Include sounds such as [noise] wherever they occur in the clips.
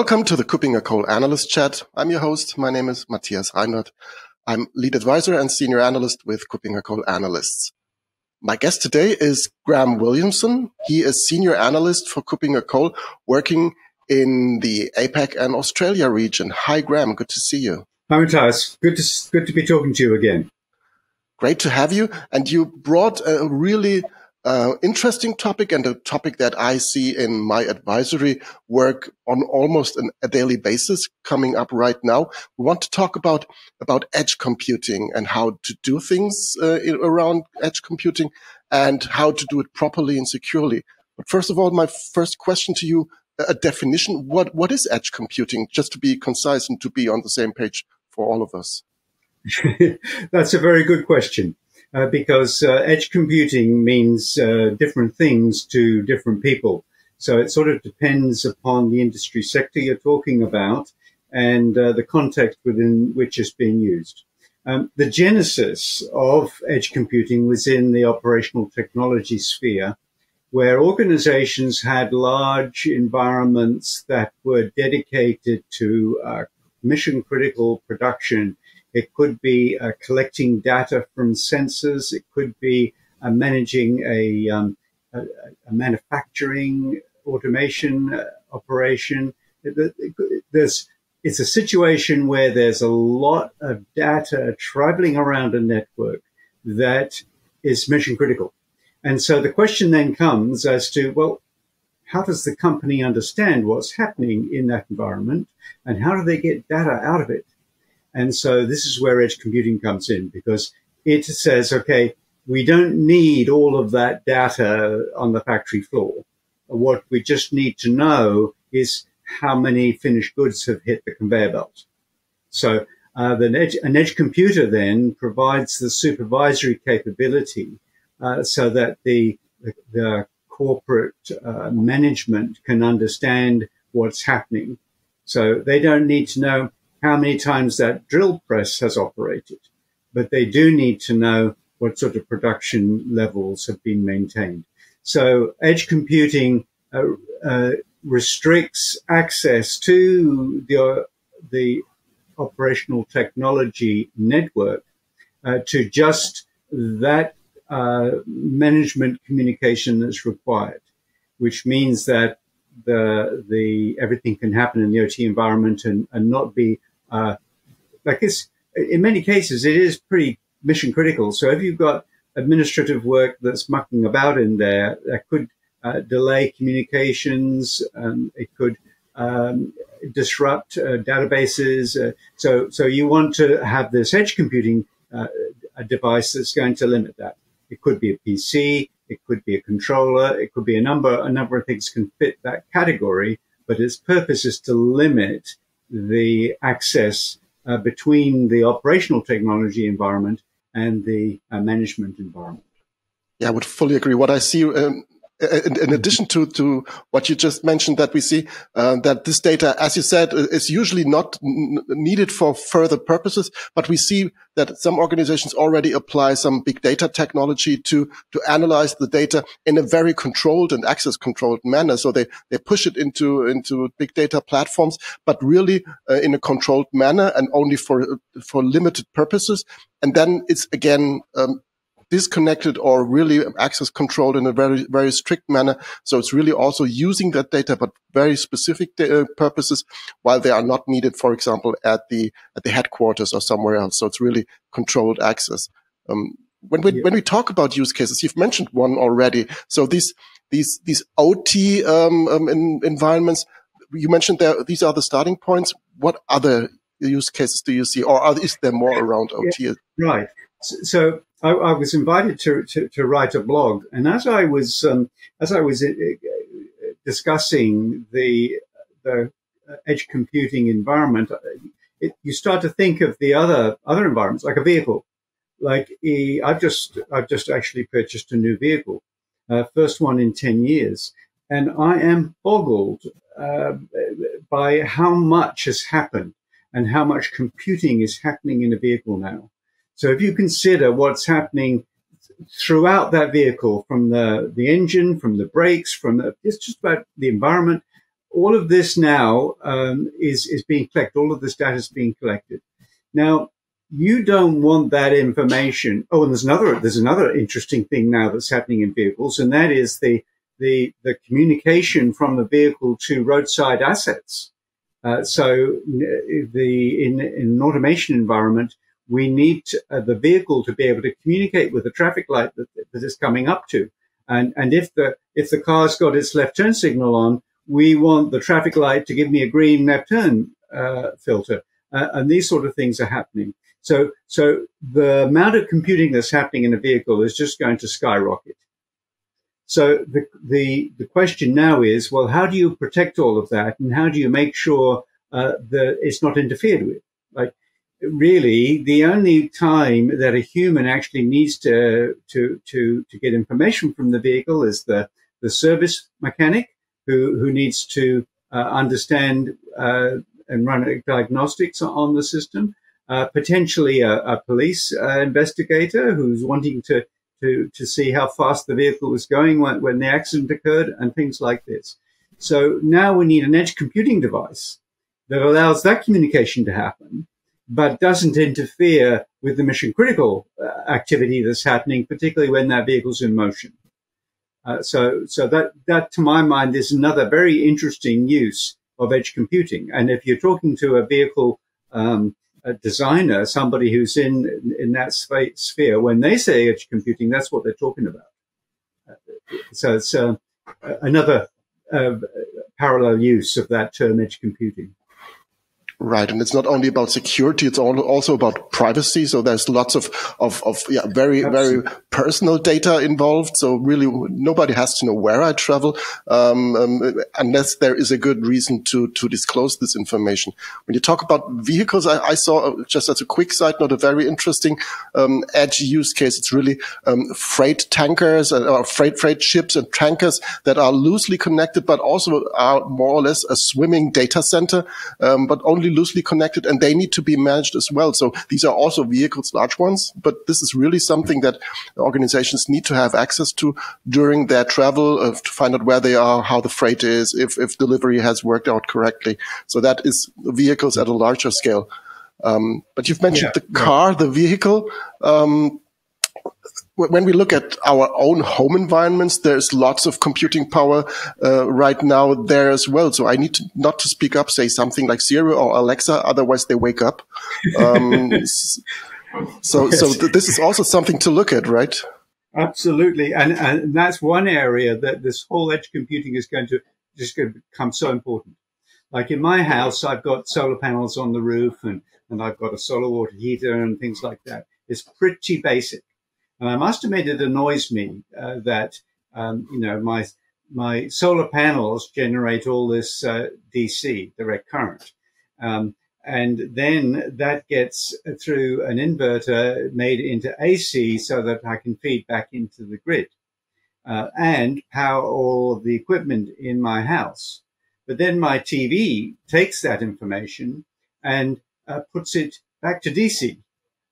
Welcome to the KuppingerCole Analyst Chat. I'm your host. My name is Matthias Reinwarth. I'm lead advisor and senior analyst with KuppingerCole Analysts. My guest today is Graham Williamson. He is senior analyst for KuppingerCole, working in the APAC and Australia region. Hi, Graham. Good to see you. Hi, Matthias. Good to good to be talking to you again. Great to have you. And you brought a really interesting topic and a topic that I see in my advisory work on almost an, a daily basis coming up right now. We want to talk about about edge computing and how to do things uh, around edge computing and how to do it properly and securely. But first of all, my first question to you: a definition. What what is edge computing? Just to be concise and to be on the same page for all of us. [laughs] That's a very good question uh, because uh, edge computing means uh, different things to different people. So it sort of depends upon the industry sector you're talking about and uh, the context within which it's being used. Um, the genesis of edge computing was in the operational technology sphere, where organizations had large environments that were dedicated to uh, mission critical production it could be uh, collecting data from sensors. It could be uh, managing a, um, a, a, manufacturing automation uh, operation. There's, it's a situation where there's a lot of data traveling around a network that is mission critical. And so the question then comes as to, well, how does the company understand what's happening in that environment and how do they get data out of it? And so this is where edge computing comes in because it says, okay, we don't need all of that data on the factory floor. What we just need to know is how many finished goods have hit the conveyor belt. So uh, edge, an edge computer then provides the supervisory capability uh, so that the, the, the corporate uh, management can understand what's happening. So they don't need to know how many times that drill press has operated, but they do need to know what sort of production levels have been maintained. So edge computing uh, uh, restricts access to the, the operational technology network uh, to just that uh, management communication that's required, which means that the the everything can happen in the OT environment and, and not be uh, like it's in many cases it is pretty mission critical. So if you've got administrative work that's mucking about in there, that could uh, delay communications. Um, it could um, disrupt uh, databases. Uh, so so you want to have this edge computing uh, device that's going to limit that. It could be a PC. It could be a controller. It could be a number. A number of things can fit that category. But its purpose is to limit the access uh, between the operational technology environment and the uh, management environment. Yeah, I would fully agree. What I see um, in, in, addition to, to what you just mentioned, that we see uh, that this data, as you said, is usually not needed for further purposes, but we see that some organizations already apply some big data technology to to analyze the data in a very controlled and access controlled manner. So they they push it into into big data platforms, but really uh, in a controlled manner and only for for limited purposes. And then it's again um, disconnected or really access controlled in a very, very strict manner. So it's really also using that data, but very specific uh, purposes while they are not needed, for example, at the, at the headquarters or somewhere else. So it's really controlled access. Um, when we, yeah. when we talk about use cases, you've mentioned one already. So these, these, these OT, um, um, in, environments, you mentioned there, these are the starting points. What other use cases do you see, or are, is there more around OT? Yeah, right. So I, I was invited to, to, to, write a blog, and as I was um, as I was uh, discussing the the edge computing environment, it, you start to think of the other other environments, like a vehicle. Like I've just I've just actually purchased a new vehicle, uh, first one in ten years, and I am boggled uh, by how much has happened and how much computing is happening in a vehicle now. So if you consider what's happening throughout that vehicle, from the, the engine, from the brakes, from the, it's just about the environment, all of this now um, is is being collected. All of this data is being collected. Now, you don't want that information. Oh, and there's another there's another interesting thing now that's happening in vehicles, and that is the the the communication from the vehicle to roadside assets. Uh, so the in, in an automation environment, we need to, uh, the vehicle to be able to communicate with the traffic light that, that it's coming up to. And, and if the, if the car's got its left turn signal on, we want the traffic light to give me a green left turn uh, filter. Uh, and these sort of things are happening. So, so the amount of computing that's happening in a vehicle is just going to skyrocket. So the, the, the question now is, well, how do you protect all of that? And how do you make sure uh, that it's not interfered with? Really the only time that a human actually needs to to to to get information from the vehicle is the the service mechanic who who needs to uh, understand uh, and run diagnostics on the system. Uh, potentially a, a police uh, investigator who's wanting to, to to see how fast the vehicle was going when, when the accident occurred and things like this. So now we need an edge computing device that allows that communication to happen but doesn't interfere with the mission critical uh, activity that's happening, particularly when that vehicle's in motion. Uh, so, so that, that to my mind is another very interesting use of edge computing. And if you're talking to a vehicle um, a designer, somebody who's in in that sphere, when they say edge computing, that's what they're talking about. Uh, so it's uh, another uh, parallel use of that term edge computing. Right, and it's not only about security; it's also about privacy. So there's lots of of, of yeah, very Absolutely. very personal data involved. So really, nobody has to know where I travel um, um, unless there is a good reason to to disclose this information. When you talk about vehicles, I, I saw uh, just as a quick side note a very interesting um, edge use case. It's really um, freight tankers uh, or freight freight ships and tankers that are loosely connected, but also are more or less a swimming data center, um, but only loosely connected and they need to be managed as well. So these are also vehicles, large ones, but this is really something that organizations need to have access to during their travel uh, to find out where they are, how the freight is, if, if delivery has worked out correctly. So that is vehicles at a larger scale. Um, but you've mentioned yeah, the car, yeah. the vehicle. Um, when we look at our own home environments, there's lots of computing power uh, right now there as well. So I need to, not to speak up, say something like Siri or Alexa, otherwise they wake up. Um, [laughs] so, yes. so th this is also something to look at, right? Absolutely, and and that's one area that this whole edge computing is going to just going to become so important. Like in my house, I've got solar panels on the roof, and and I've got a solar water heater and things like that. It's pretty basic. And I must admit, it annoys me uh, that um, you know my my solar panels generate all this uh, DC direct current, um, and then that gets through an inverter made into AC so that I can feed back into the grid uh, and power all of the equipment in my house. But then my TV takes that information and uh, puts it back to DC.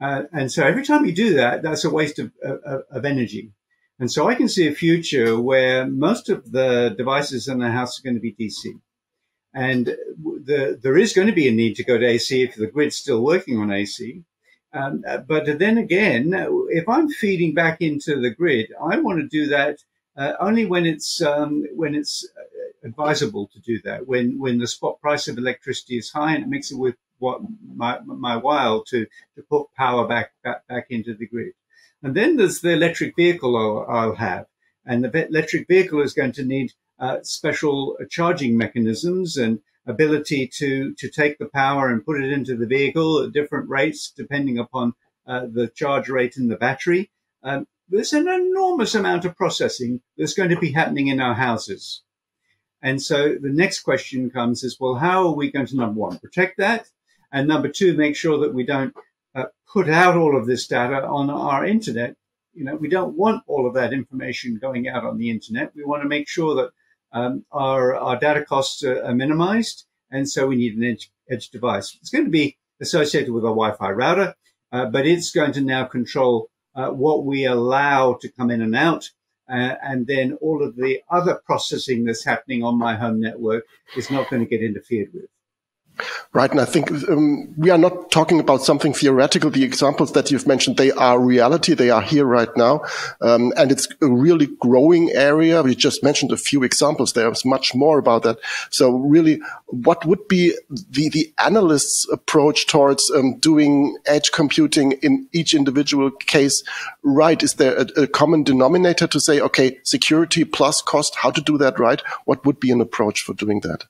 Uh, and so every time you do that, that's a waste of, of, of, energy. And so I can see a future where most of the devices in the house are going to be DC. And the, there is going to be a need to go to AC if the grid's still working on AC. Um, but then again, if I'm feeding back into the grid, I want to do that uh, only when it's um, when it's uh, advisable to do that. When when the spot price of electricity is high and it makes it with what my, my while to, to put power back, back, back into the grid. And then there's the electric vehicle I'll, I'll have. And the electric vehicle is going to need uh, special charging mechanisms and ability to, to take the power and put it into the vehicle at different rates, depending upon uh, the charge rate in the battery. Um, there's an enormous amount of processing that's going to be happening in our houses. And so the next question comes is, well, how are we going to, number one, protect that? And number two, make sure that we don't uh, put out all of this data on our internet. You know, we don't want all of that information going out on the internet. We want to make sure that um, our, our data costs are, are, minimized. And so we need an edge, edge device. It's going to be associated with a Wi-Fi router, uh, but it's going to now control uh, what we allow to come in and out uh, and then all of the other processing that's happening on my home network is not going to get interfered with. Right. And I think um, we are not talking about something theoretical. The examples that you've mentioned, they are reality. They are here right now. Um, and it's a really growing area. We just mentioned a few examples. There's much more about that. So really, what would be the, the analyst's approach towards um, doing edge computing in each individual case right? Is there a, a common denominator to say, okay, security plus cost, how to do that right? What would be an approach for doing that?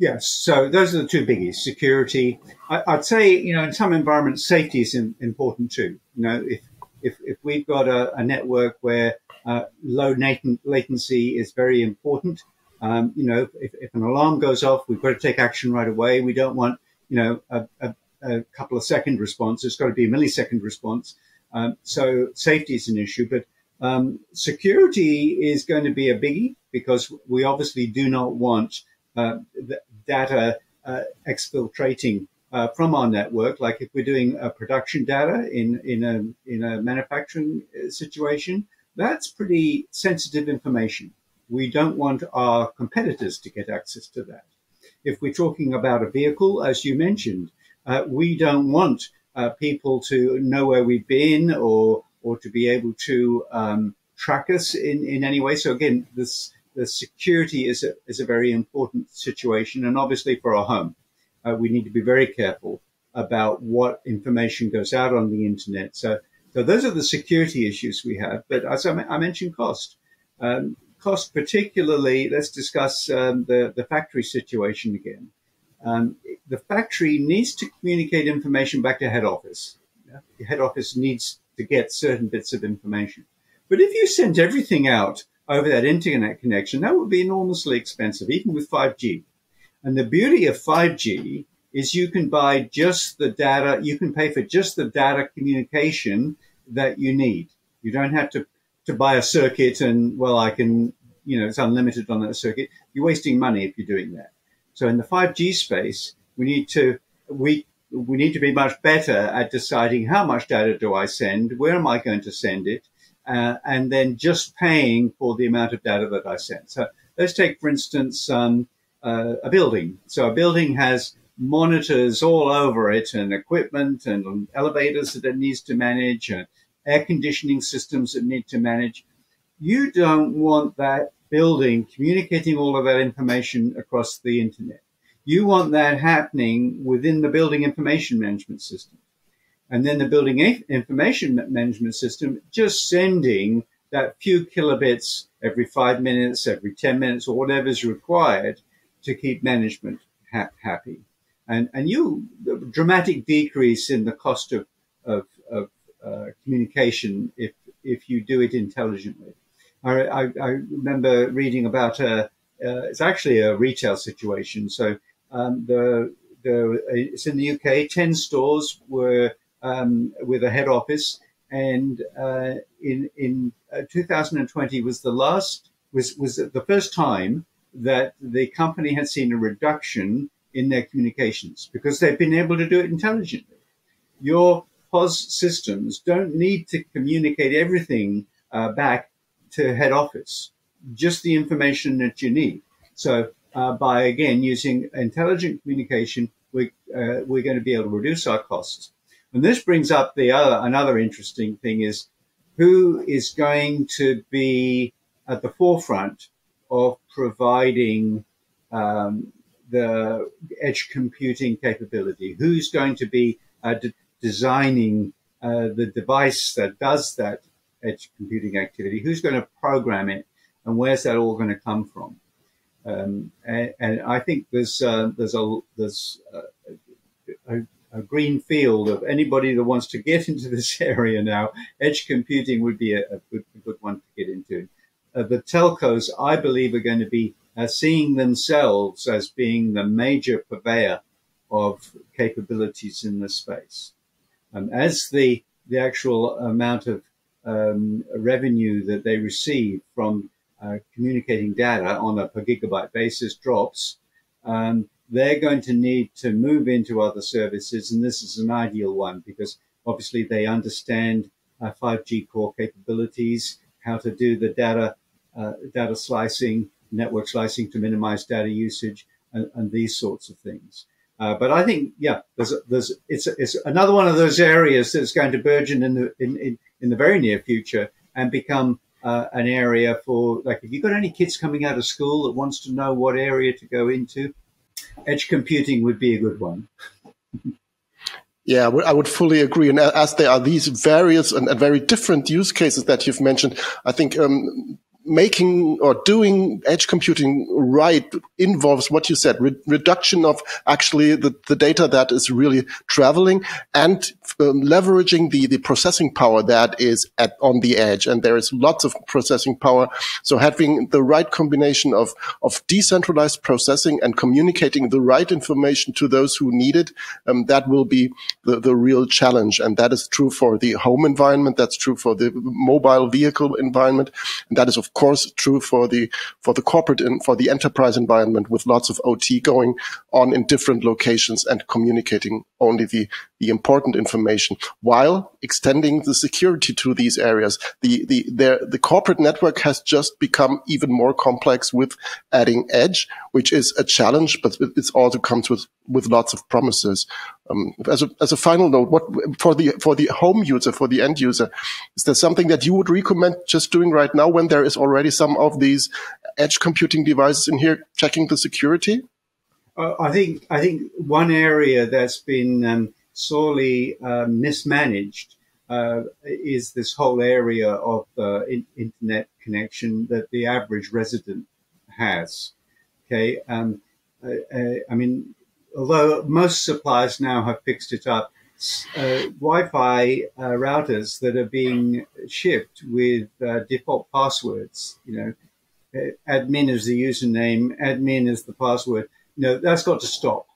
Yes, so those are the two biggies: security. I, would say, you know, in some environments, safety is in, important too. You know, if if, if we've got a, a network where uh, low latent, latency is very important, um, you know, if, if, an alarm goes off, we've got to take action right away. We don't want, you know, a, a, a couple of second response. It's got to be a millisecond response. Um, so safety is an issue, but um, security is going to be a biggie because we obviously do not want uh, data uh, exfiltrating uh, from our network. Like if we're doing a production data in, in, a, in a manufacturing situation, that's pretty sensitive information. We don't want our competitors to get access to that. If we're talking about a vehicle, as you mentioned, uh, we don't want uh, people to know where we've been or or to be able to um, track us in, in any way. So again, this the security is a, is a very important situation. And obviously for our home, uh, we need to be very careful about what information goes out on the internet. So, so those are the security issues we have. But as I, I mentioned, cost. Um, cost particularly, let's discuss um, the, the factory situation again. Um, the factory needs to communicate information back to head office. The head office needs to get certain bits of information. But if you send everything out over that internet connection, that would be enormously expensive, even with 5G. And the beauty of 5G is you can buy just the data, you can pay for just the data communication that you need. You don't have to, to buy a circuit and, well, I can, you know, it's unlimited on that circuit. You're wasting money if you're doing that. So in the 5G space, we need to, we, we need to be much better at deciding how much data do I send? Where am I going to send it? Uh, and then just paying for the amount of data that I send. So let's take, for instance, um, uh, a building. So a building has monitors all over it and equipment and elevators that it needs to manage and air conditioning systems that need to manage. You don't want that building communicating all of that information across the internet. You want that happening within the building information management system and then the building information management system just sending that few kilobits every five minutes, every 10 minutes, or whatever is required to keep management ha- happy. And, and you, dramatic decrease in the cost of, of, of uh, communication if, if you do it intelligently. I, I, I remember reading about a, uh, it's actually a retail situation. So um, the, the, it's in the UK, 10 stores were um, with a head office. And uh, in in uh, 2020 was the last was was the first time that the company had seen a reduction in their communications because they've been able to do it intelligently. Your POS systems don't need to communicate everything uh, back to head office, just the information that you need. So uh, by again using intelligent communication, we, uh, we're going to be able to reduce our costs and this brings up the other, another interesting thing is who is going to be at the forefront of providing um, the edge computing capability? Who's going to be uh, de- designing uh, the device that does that edge computing activity? Who's going to program it? And where's that all going to come from? Um, and, and, I think there's uh, there's a there's uh, a, a green field of anybody that wants to get into this [laughs] area now. Edge computing would be a, a, good, a good, one to get into. Uh, the telcos, I believe, are going to be uh, seeing themselves as being the major purveyor of capabilities in this space. Um, as the the actual amount of um, revenue that they receive from uh, communicating data on a per gigabyte basis drops, um, they're going to need to move into other services. And this is an ideal one because obviously they understand uh, 5G core capabilities. how to do the data uh, data slicing, network slicing to minimize data usage, and, and these sorts of things. Uh, but I think, yeah, there's, there's, it's, it's another one of those areas that's going to burgeon in the, in, in, in the very near future and become uh, an area for, like, if you've got any kids coming out of school that wants to know what area to go into, edge computing would be a good one. Yeah, I would fully agree. And as there are these various and, very different use cases that you've mentioned, I think um, making or doing edge computing right involves what you said, re- reduction of actually the, the data that is really traveling and um, leveraging the, the processing power that is at, on the edge. And there is lots of processing power. So having the right combination of, of decentralized processing and communicating the right information to those who need it, um, that will be the, the real challenge. And that is true for the home environment. That's true for the mobile vehicle environment. And that is, of course, true for the for the corporate and for the enterprise environment with lots of OT going on in different locations and communicating only the the important information while extending the security to these areas. The the the, the corporate network has just become even more complex with adding edge, which is a challenge, but it also comes with with lots of promises. Um, as a as a final note, what for the for the home user, for the end user, is there something that you would recommend just doing right now when there is already some of these edge computing devices in here checking the security? Uh, I think I think one area that's been um, sorely uh, mismanaged uh, is this whole area of uh, in- internet connection that the average resident has. Okay, um, I mean although most suppliers now have fixed it up, uh, Wi-Fi uh, routers that are being shipped with uh, default passwords, you know, admin is the username, admin is the password. No, that's got to stop.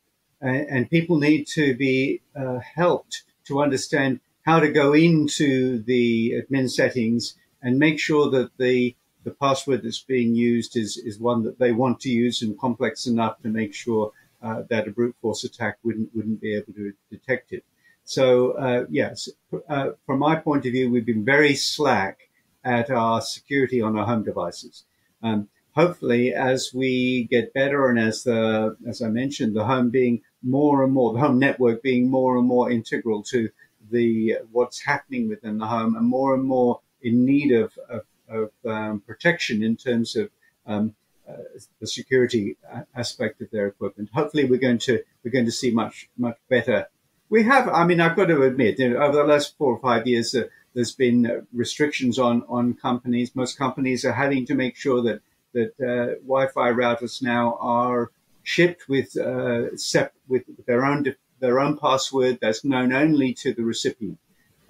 And, and people need to be uh, helped to understand how to go into the admin settings and make sure that the the password that's being used is, is one that they want to use and complex enough to make sure uh, that a brute force attack wouldn't wouldn't be able to detect it. So uh, yes, uh, from my point of view, we've been very slack at our security on our home devices. Um, hopefully, as we get better and as the as I mentioned, the home being more and more the home network being more and more integral to the what's happening within the home and more and more in need of, of, of um, protection in terms of um, uh, the security aspect of their equipment. Hopefully, we're going to we're going to see much much better. We have, I mean, I've got to admit, you know, over the last four or five years, uh, there's been restrictions on on companies. Most companies are having to make sure that that uh, Wi-Fi routers now are shipped with uh, sep- with their own their own password that's known only to the recipient.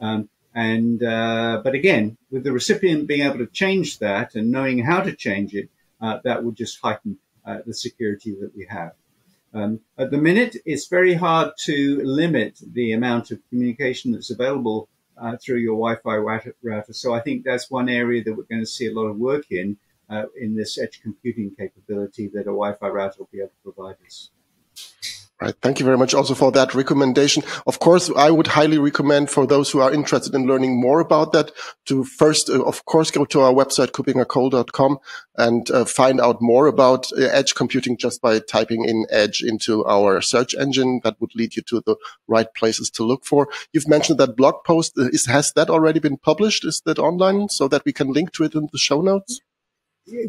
Um, and uh, but again, with the recipient being able to change that and knowing how to change it, uh, that would just heighten uh, the security that we have. Um, at the minute, it's very hard to limit the amount of communication that's available uh, through your Wi-Fi router. So I think that's one area that we're going to see a lot of work in, uh, in this edge computing capability that a Wi-Fi router will be able to provide us. Right. Thank you very much also for that recommendation. Of course, I would highly recommend for those who are interested in learning more about that to first, uh, of course, go to our website, kuppingercole.com and uh, find out more about uh, edge computing just by typing in edge into our search engine. That would lead you to the right places to look for. You've mentioned that blog post. Uh, is, has that already been published? Is that online so that we can link to it in the show notes?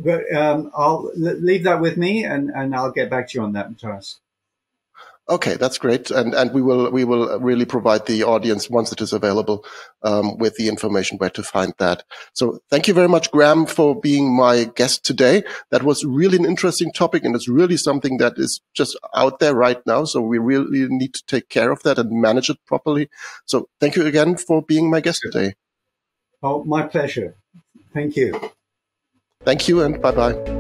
But um, I'll leave that with me and, and I'll get back to you on that, Matthias. Okay, that's great, and and we will we will really provide the audience once it is available um, with the information where to find that. So thank you very much, Graham, for being my guest today. That was really an interesting topic, and it's really something that is just out there right now. So we really need to take care of that and manage it properly. So thank you again for being my guest today. Oh, my pleasure. Thank you. Thank you, and bye bye.